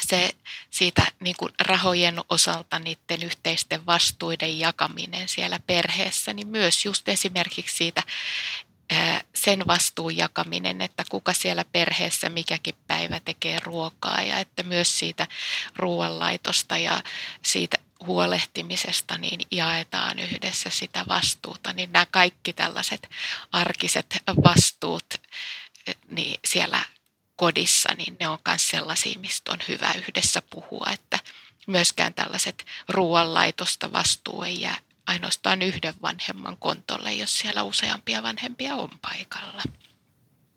se siitä niin kuin rahojen osalta niiden yhteisten vastuiden jakaminen siellä perheessä, niin myös just esimerkiksi siitä sen vastuun jakaminen, että kuka siellä perheessä mikäkin päivä tekee ruokaa ja että myös siitä ruoanlaitosta ja siitä huolehtimisesta niin jaetaan yhdessä sitä vastuuta, niin nämä kaikki tällaiset arkiset vastuut niin siellä kodissa, niin ne on myös sellaisia, mistä on hyvä yhdessä puhua, että myöskään tällaiset ruoanlaitosta vastuu ei jää ainoastaan yhden vanhemman kontolle, jos siellä useampia vanhempia on paikalla.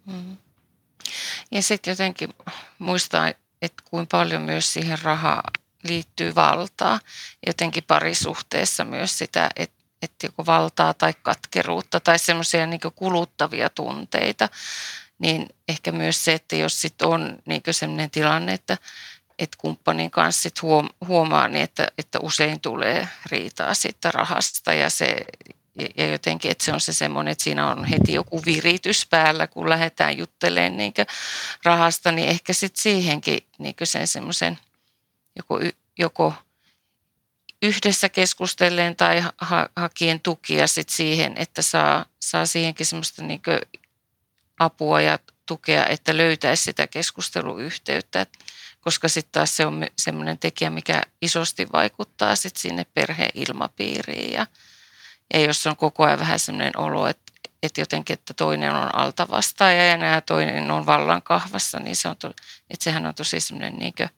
Mm. Ja sitten jotenkin muistaa, että kuinka paljon myös siihen rahaan liittyy valtaa. Jotenkin parisuhteessa myös sitä, että, että joko valtaa tai katkeruutta tai semmoisia niin kuluttavia tunteita niin ehkä myös se, että jos sit on niin sellainen tilanne, että, että kumppanin kanssa sit huomaa, niin että, että usein tulee riitaa siitä rahasta ja se ja jotenkin, että se on se semmoinen, että siinä on heti joku viritys päällä, kun lähdetään juttelemaan niin rahasta, niin ehkä sitten siihenkin niin sen semmoisen joko, joko yhdessä keskustellen tai ha- hakien tukia sit siihen, että saa, saa siihenkin semmoista niin apua ja tukea, että löytäisi sitä keskusteluyhteyttä, koska sitten taas se on semmoinen tekijä, mikä isosti vaikuttaa sitten sinne perheen ilmapiiriin ja, ja jos on koko ajan vähän semmoinen olo, että, että jotenkin, että toinen on altavastaaja ja nämä toinen on vallan kahvassa, niin se on, to, että sehän on tosi semmoinen niin kuin,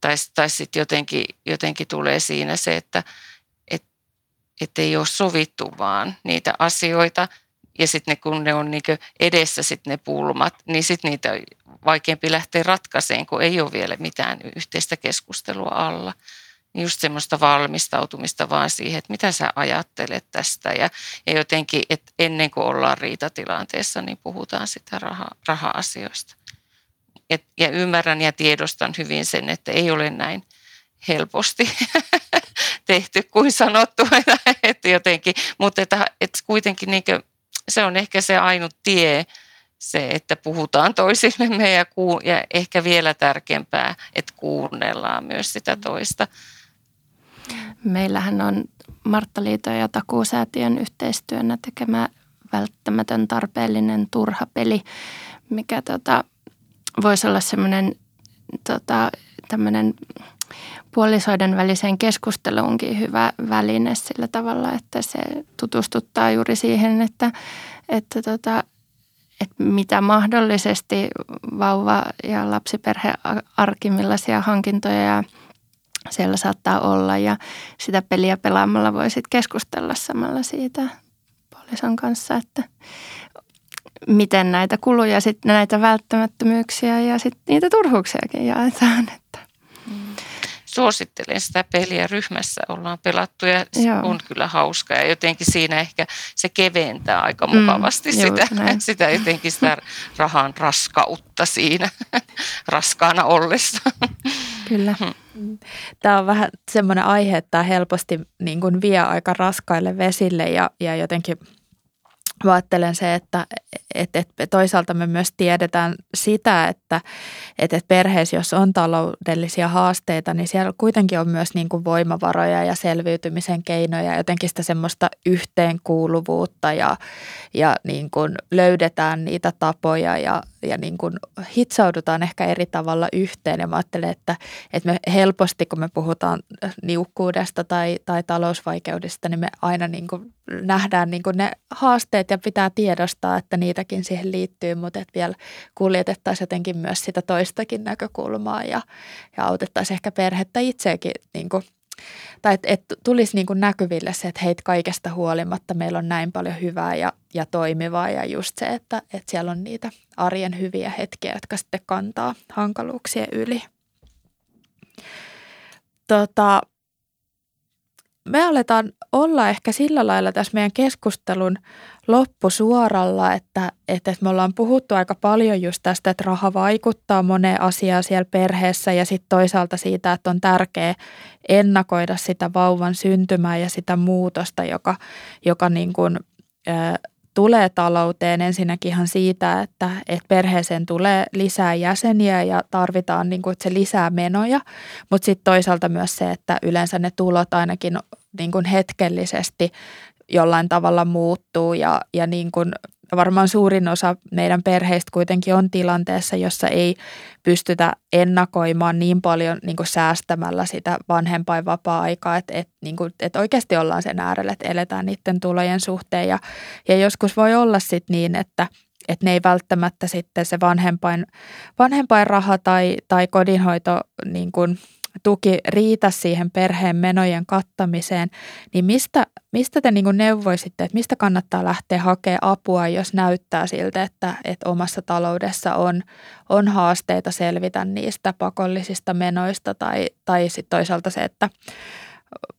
tai, tai sitten jotenkin, jotenkin tulee siinä se, että et, et ei ole sovittu vaan niitä asioita – ja sitten kun ne on niinku edessä sit ne pulmat, niin sitten niitä vaikeampi lähteä ratkaiseen, kun ei ole vielä mitään yhteistä keskustelua alla. Niin just semmoista valmistautumista vaan siihen, että mitä sä ajattelet tästä. Ja, ja jotenkin, että ennen kuin ollaan riitatilanteessa, niin puhutaan sitä raha, raha-asioista. Et, ja ymmärrän ja tiedostan hyvin sen, että ei ole näin helposti tehty kuin sanottu. että jotenkin, mutta että, että kuitenkin niin se on ehkä se ainut tie, se, että puhutaan toisillemme ja, kuu, ja ehkä vielä tärkeämpää, että kuunnellaan myös sitä toista. Meillähän on Marttaliiton ja Takuusäätiön yhteistyönä tekemä välttämätön tarpeellinen turha peli, mikä tota, voisi olla semmoinen tota, tämmöinen puolisoiden väliseen keskusteluunkin hyvä väline sillä tavalla, että se tutustuttaa juuri siihen, että, että, tota, että mitä mahdollisesti vauva- ja lapsiperhearki, millaisia hankintoja siellä saattaa olla ja sitä peliä pelaamalla voi sitten keskustella samalla siitä puolison kanssa, että miten näitä kuluja, sitten näitä välttämättömyyksiä ja sitten niitä turhuuksiakin jaetaan. Että. Suosittelen sitä peliä ryhmässä, ollaan pelattu ja se Joo. on kyllä hauska ja jotenkin siinä ehkä se keventää aika mukavasti Mm, sitä, näin. sitä jotenkin sitä rahan raskautta siinä raskaana ollessa. Kyllä. Tämä on vähän semmoinen aihe, että tämä helposti niin kuin vie aika raskaille vesille ja, ja jotenkin mä ajattelen se, että et, et toisaalta me myös tiedetään sitä, että et, et perheessä, jos on taloudellisia haasteita, niin siellä kuitenkin on myös niin kuin voimavaroja ja selviytymisen keinoja, jotenkin sitä semmoista yhteenkuuluvuutta ja, ja niin kuin löydetään niitä tapoja ja, ja niin kuin hitsaudutaan ehkä eri tavalla yhteen. Ja mä ajattelen, että, että me helposti, kun me puhutaan niukkuudesta tai, tai talousvaikeudesta, niin me aina niin kuin nähdään niin kuin ne haasteet ja pitää tiedostaa, että niitäkin siihen liittyy, mutta että vielä kuljetettaisiin jotenkin myös sitä toistakin näkökulmaa ja, ja autettaisiin ehkä perhettä itseäkin niin kuin tai että et tulisi niin kuin näkyville se, että heitä kaikesta huolimatta meillä on näin paljon hyvää ja, ja toimivaa ja just se, että, että siellä on niitä arjen hyviä hetkiä, jotka sitten kantaa hankaluuksien yli. Tota, me aletaan olla ehkä sillä lailla tässä meidän keskustelun loppusuoralla, että, että me ollaan puhuttu aika paljon just tästä, että raha vaikuttaa moneen asiaan siellä perheessä ja sitten toisaalta siitä, että on tärkeää ennakoida sitä vauvan syntymää ja sitä muutosta, joka, joka niin kuin, tulee talouteen ensinnäkin ihan siitä, että, että perheeseen tulee lisää jäseniä ja tarvitaan niin kuin, se lisää menoja, mutta sitten toisaalta myös se, että yleensä ne tulot ainakin niin kuin hetkellisesti jollain tavalla muuttuu ja, ja niin kuin varmaan suurin osa meidän perheistä kuitenkin on tilanteessa, jossa ei pystytä ennakoimaan niin paljon niin kuin säästämällä sitä vanhempainvapaa-aikaa, että, että, niin kuin, että oikeasti ollaan sen äärellä, että eletään niiden tulojen suhteen. Ja, ja joskus voi olla sitten niin, että, että ne ei välttämättä sitten se vanhempain, vanhempainraha tai, tai kodinhoito niin kuin tuki riitä siihen perheen menojen kattamiseen, niin mistä, mistä te niin kuin neuvoisitte, että mistä kannattaa lähteä hakemaan apua, jos näyttää siltä, että, että omassa taloudessa on, on haasteita selvitä niistä pakollisista menoista tai, tai sitten toisaalta se, että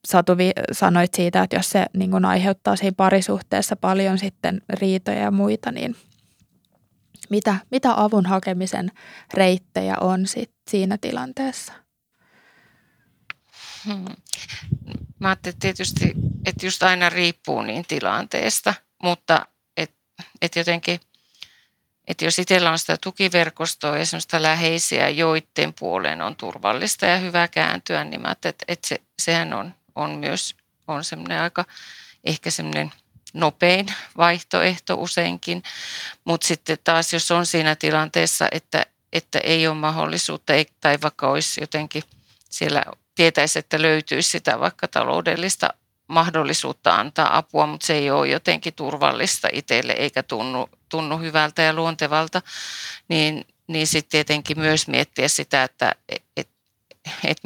Satu sanoit siitä, että jos se niin kuin aiheuttaa siinä parisuhteessa paljon sitten riitoja ja muita, niin mitä, mitä avun hakemisen reittejä on sit siinä tilanteessa? Hmm. Mä ajattelin tietysti, että just aina riippuu niin tilanteesta, mutta et, et jotenkin, että jos itsellä on sitä tukiverkostoa ja semmoista läheisiä, joiden puoleen on turvallista ja hyvä kääntyä, niin mä että, että se, sehän on, on myös on semmoinen aika ehkä semmoinen nopein vaihtoehto useinkin, mutta sitten taas jos on siinä tilanteessa, että, että ei ole mahdollisuutta tai vaikka olisi jotenkin siellä tietäisi, että löytyisi sitä vaikka taloudellista mahdollisuutta antaa apua, mutta se ei ole jotenkin turvallista itselle eikä tunnu, tunnu hyvältä ja luontevalta, niin, niin sitten tietenkin myös miettiä sitä, että et, et,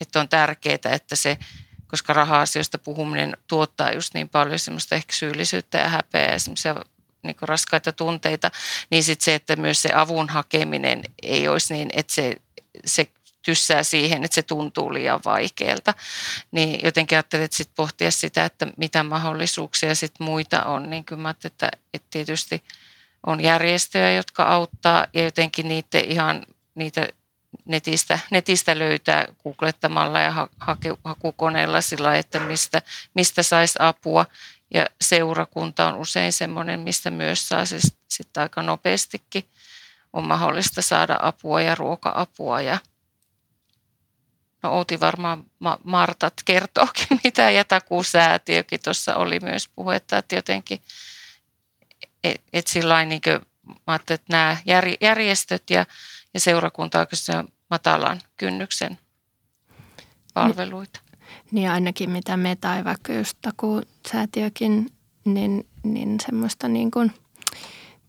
et on tärkeää, että se, koska raha-asioista puhuminen tuottaa just niin paljon semmoista ehkä syyllisyyttä ja häpeää ja semmoisia niin raskaita tunteita, niin sitten se, että myös se avun hakeminen ei olisi niin, että se, se tyssää siihen, että se tuntuu liian vaikealta. Niin jotenkin ajattelin, että sit pohtia sitä, että mitä mahdollisuuksia sit muita on. Niin kyllä mä että, että tietysti on järjestöjä, jotka auttaa ja jotenkin niitä ihan niitä netistä, netistä löytää googlettamalla ja hake, hakukoneella sillä että mistä, mistä saisi apua. Ja seurakunta on usein semmoinen, mistä myös saa se sitten aika nopeastikin on mahdollista saada apua ja ruoka-apua ja No Outi varmaan Martat kertookin, mitä ja takuusäätiökin tuossa oli myös puhetta, että jotenkin, että et sillä niin että nämä järjestöt ja, ja seurakunta on matalan kynnyksen palveluita. Niin ainakin mitä me tai vaikka just takuusäätiökin, niin, niin semmoista niin kuin –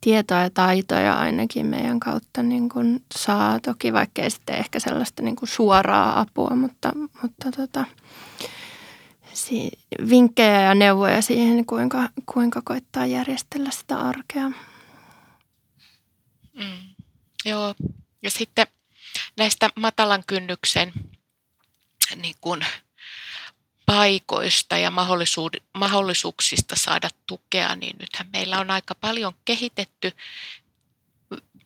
tietoa ja taitoja ainakin meidän kautta niin kuin saa. Toki vaikkei sitten ehkä sellaista niin kuin suoraa apua, mutta, mutta tota, si- vinkkejä ja neuvoja siihen, kuinka, kuinka koittaa järjestellä sitä arkea. Mm. Joo, ja sitten näistä matalan kynnyksen niin kuin, paikoista ja mahdollisuuksista saada tukea, niin nythän meillä on aika paljon kehitetty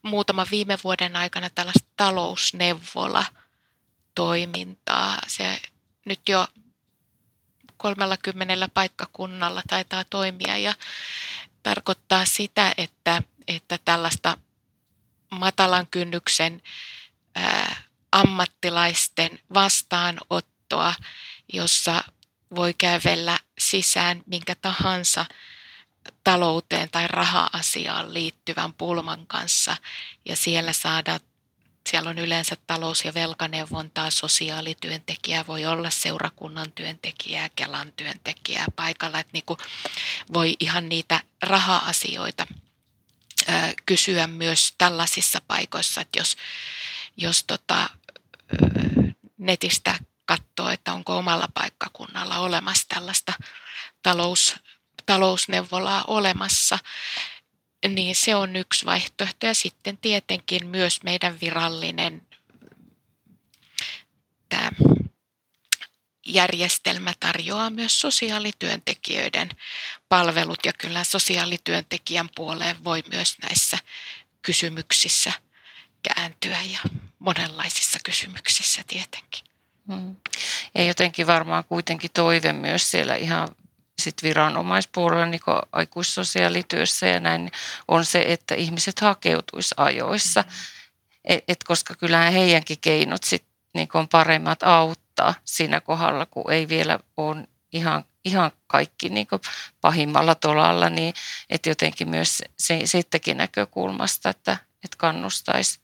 muutama viime vuoden aikana tällaista talousneuvola toimintaa. Se nyt jo 30 paikkakunnalla taitaa toimia ja tarkoittaa sitä, että, että tällaista matalan kynnyksen ää, ammattilaisten vastaanottoa, jossa voi kävellä sisään minkä tahansa talouteen tai raha-asiaan liittyvän pulman kanssa. Ja siellä saada siellä on yleensä talous- ja velkaneuvontaa, sosiaalityöntekijä, voi olla seurakunnan työntekijää, Kelan työntekijää paikalla, että niin kuin voi ihan niitä raha-asioita kysyä myös tällaisissa paikoissa, että jos, jos tota, netistä katsoo, että onko omalla paikkakunnalla olemassa tällaista talous, talousneuvolaa olemassa, niin se on yksi vaihtoehto. Ja sitten tietenkin myös meidän virallinen tämä järjestelmä tarjoaa myös sosiaalityöntekijöiden palvelut ja kyllä sosiaalityöntekijän puoleen voi myös näissä kysymyksissä kääntyä ja monenlaisissa kysymyksissä tietenkin. Hmm. Ja jotenkin varmaan kuitenkin toive myös siellä ihan sit viranomaispuolella niin aikuissosiaalityössä ja näin on se, että ihmiset hakeutuisi ajoissa. Mm. Et, et koska kyllähän heidänkin keinot sit niin on paremmat auttaa siinä kohdalla, kun ei vielä ole ihan, ihan kaikki niin pahimmalla tolalla, niin että jotenkin myös se, sittenkin näkökulmasta, että, että kannustaisi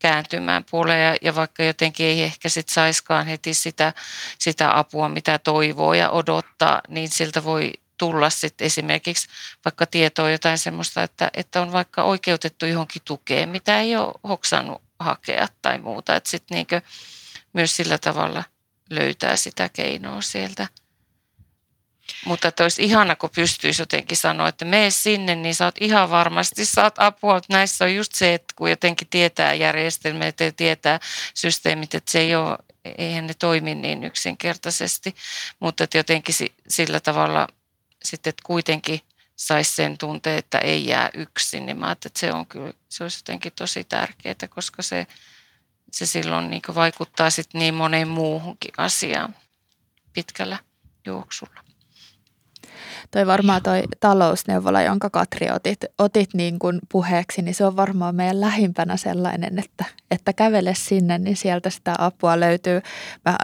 kääntymään puoleen ja, ja vaikka jotenkin ei ehkä sit saiskaan heti sitä, sitä apua, mitä toivoo ja odottaa, niin siltä voi tulla sitten esimerkiksi vaikka tietoa jotain semmoista, että, että on vaikka oikeutettu johonkin tukeen, mitä ei ole hoksannut hakea tai muuta. Että sitten niinkö myös sillä tavalla löytää sitä keinoa sieltä. Mutta että olisi ihana, kun pystyisi jotenkin sanoa, että mene sinne, niin saat ihan varmasti saat apua. Mutta näissä on just se, että kun jotenkin tietää järjestelmät ja tietää systeemit, että se ei ole, eihän ne toimi niin yksinkertaisesti. Mutta että jotenkin sillä tavalla sitten, että kuitenkin saisi sen tunteen, että ei jää yksin, niin mä että se on kyllä, se olisi jotenkin tosi tärkeää, koska se, se silloin niin vaikuttaa sitten niin moneen muuhunkin asiaan pitkällä juoksulla toi varmaan toi talousneuvola, jonka Katri otit, otit niin kuin puheeksi, niin se on varmaan meidän lähimpänä sellainen, että, että kävele sinne, niin sieltä sitä apua löytyy. Mä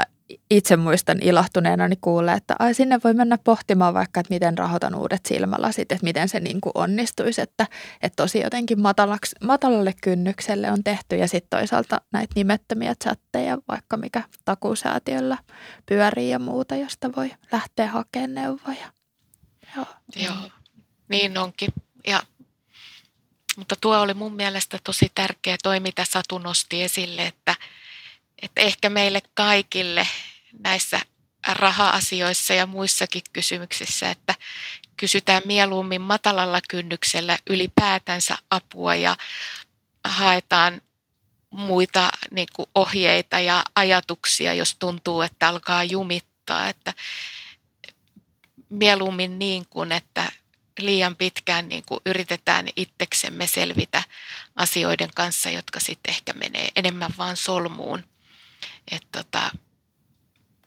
itse muistan ilahtuneena niin kuulla, että ai, sinne voi mennä pohtimaan vaikka, että miten rahoitan uudet silmälasit, että miten se niin kuin onnistuisi, että, että tosi jotenkin matalaksi, matalalle kynnykselle on tehty ja sitten toisaalta näitä nimettömiä chatteja, vaikka mikä takuusäätiöllä pyörii ja muuta, josta voi lähteä hakemaan neuvoja. Joo. Joo, niin onkin. Ja, mutta tuo oli mun mielestä tosi tärkeä toi, mitä Satu nosti esille, että, että ehkä meille kaikille näissä raha-asioissa ja muissakin kysymyksissä, että kysytään mieluummin matalalla kynnyksellä ylipäätänsä apua ja haetaan muita niin kuin ohjeita ja ajatuksia, jos tuntuu, että alkaa jumittaa. Että mieluummin niin kuin, että liian pitkään niin kuin yritetään itseksemme selvitä asioiden kanssa, jotka sitten ehkä menee enemmän vaan solmuun. Et tota,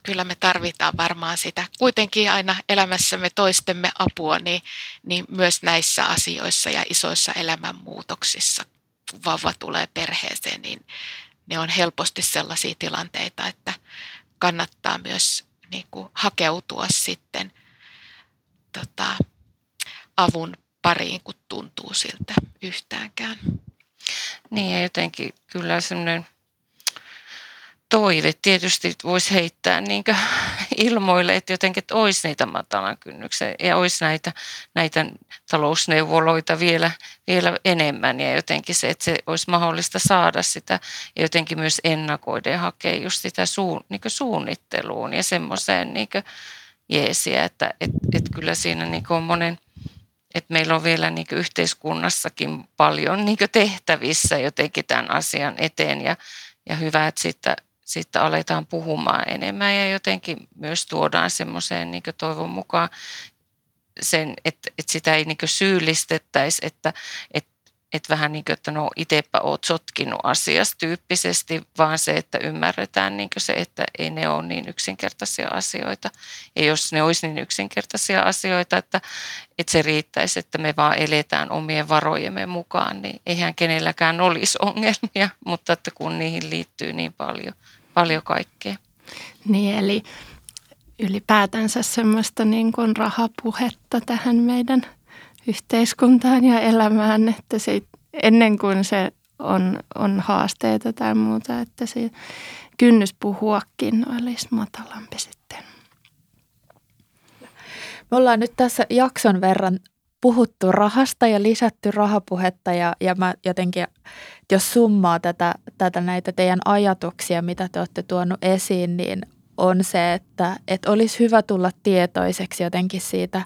kyllä me tarvitaan varmaan sitä kuitenkin aina elämässämme toistemme apua, niin, niin myös näissä asioissa ja isoissa elämänmuutoksissa, kun vauva tulee perheeseen, niin ne on helposti sellaisia tilanteita, että kannattaa myös niin kuin hakeutua sitten tota, avun pariin, kun tuntuu siltä yhtäänkään. Niin ja jotenkin kyllä semmoinen toive tietysti voisi heittää niin ilmoille, että jotenkin että olisi niitä matalan kynnyksen ja olisi näitä, näitä talousneuvoloita vielä, vielä enemmän ja jotenkin se, että se olisi mahdollista saada sitä ja jotenkin myös ennakoida ja hakea just sitä suun, niin suunnitteluun ja semmoiseen niin jeesiä, että et, et kyllä siinä niin on monen, että meillä on vielä niin yhteiskunnassakin paljon niin tehtävissä jotenkin tämän asian eteen ja, ja hyvä, että siitä, siitä aletaan puhumaan enemmän ja jotenkin myös tuodaan semmoiseen niin toivon mukaan sen, että, että sitä ei niin syyllistettäisi, että, että että vähän niin kuin, että no itsepä oot sotkinut asiasta tyyppisesti, vaan se, että ymmärretään niin se, että ei ne ole niin yksinkertaisia asioita. Ja jos ne olisi niin yksinkertaisia asioita, että, että se riittäisi, että me vaan eletään omien varojemme mukaan, niin eihän kenelläkään olisi ongelmia, mutta että kun niihin liittyy niin paljon, paljon kaikkea. Niin, eli ylipäätänsä semmoista niin kuin rahapuhetta tähän meidän – yhteiskuntaan ja elämään, että se, ennen kuin se on, on haasteita tai muuta, että se kynnys puhuakin olisi matalampi sitten. Me ollaan nyt tässä jakson verran puhuttu rahasta ja lisätty rahapuhetta ja, ja mä jotenkin, jos summaa tätä, tätä näitä teidän ajatuksia, mitä te olette tuonut esiin, niin on se, että, että olisi hyvä tulla tietoiseksi jotenkin siitä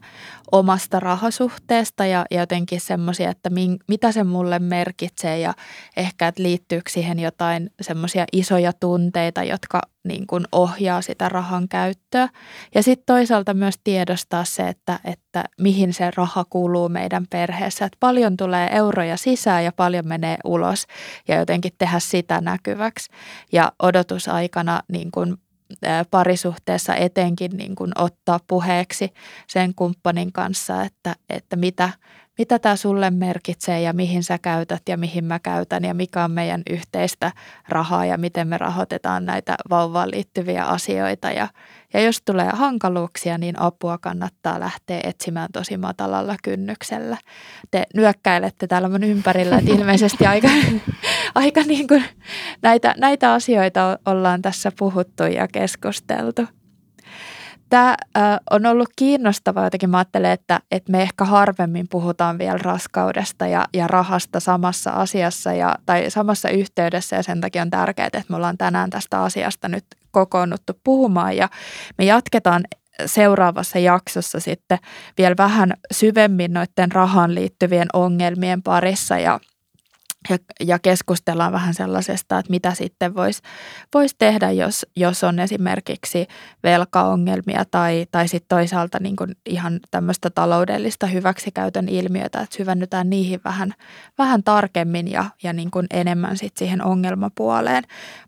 omasta rahasuhteesta ja jotenkin semmoisia, että min, mitä se mulle merkitsee ja ehkä, että liittyykö siihen jotain semmoisia isoja tunteita, jotka niin kuin ohjaa sitä rahan käyttöä. Ja sitten toisaalta myös tiedostaa se, että, että mihin se raha kuuluu meidän perheessä. Että paljon tulee euroja sisään ja paljon menee ulos ja jotenkin tehdä sitä näkyväksi. Ja odotusaikana niin kuin parisuhteessa etenkin niin kuin ottaa puheeksi sen kumppanin kanssa, että, että mitä, mitä tämä sulle merkitsee ja mihin sä käytät ja mihin mä käytän ja mikä on meidän yhteistä rahaa ja miten me rahoitetaan näitä vauvaan liittyviä asioita. Ja, ja jos tulee hankaluuksia, niin apua kannattaa lähteä etsimään tosi matalalla kynnyksellä. Te nyökkäilette täällä mun ympärillä, että ilmeisesti aika, aika niin kuin näitä, näitä asioita ollaan tässä puhuttu ja keskusteltu. Tämä on ollut kiinnostavaa jotenkin. Mä ajattelen, että, että me ehkä harvemmin puhutaan vielä raskaudesta ja, ja rahasta samassa asiassa ja, tai samassa yhteydessä ja sen takia on tärkeää, että me ollaan tänään tästä asiasta nyt kokoonnuttu puhumaan ja me jatketaan seuraavassa jaksossa sitten vielä vähän syvemmin noiden rahaan liittyvien ongelmien parissa ja – ja, ja keskustellaan vähän sellaisesta, että mitä sitten voisi vois tehdä, jos, jos on esimerkiksi velkaongelmia tai, tai sitten toisaalta niin kuin ihan tämmöistä taloudellista hyväksikäytön ilmiötä, että syvennytään niihin vähän, vähän tarkemmin ja, ja niin kuin enemmän sitten siihen ongelmapuoleen.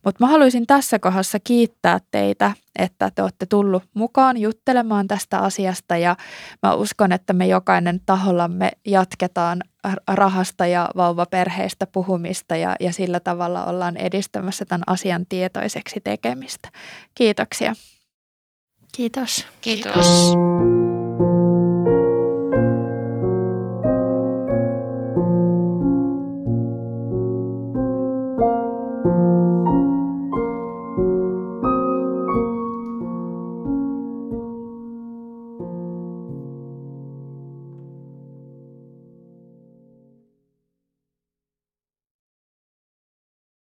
Mutta mä haluaisin tässä kohdassa kiittää teitä että te olette tullut mukaan juttelemaan tästä asiasta ja mä uskon, että me jokainen tahollamme jatketaan rahasta ja vauvaperheistä puhumista ja, ja sillä tavalla ollaan edistämässä tämän asian tietoiseksi tekemistä. Kiitoksia. Kiitos. Kiitos.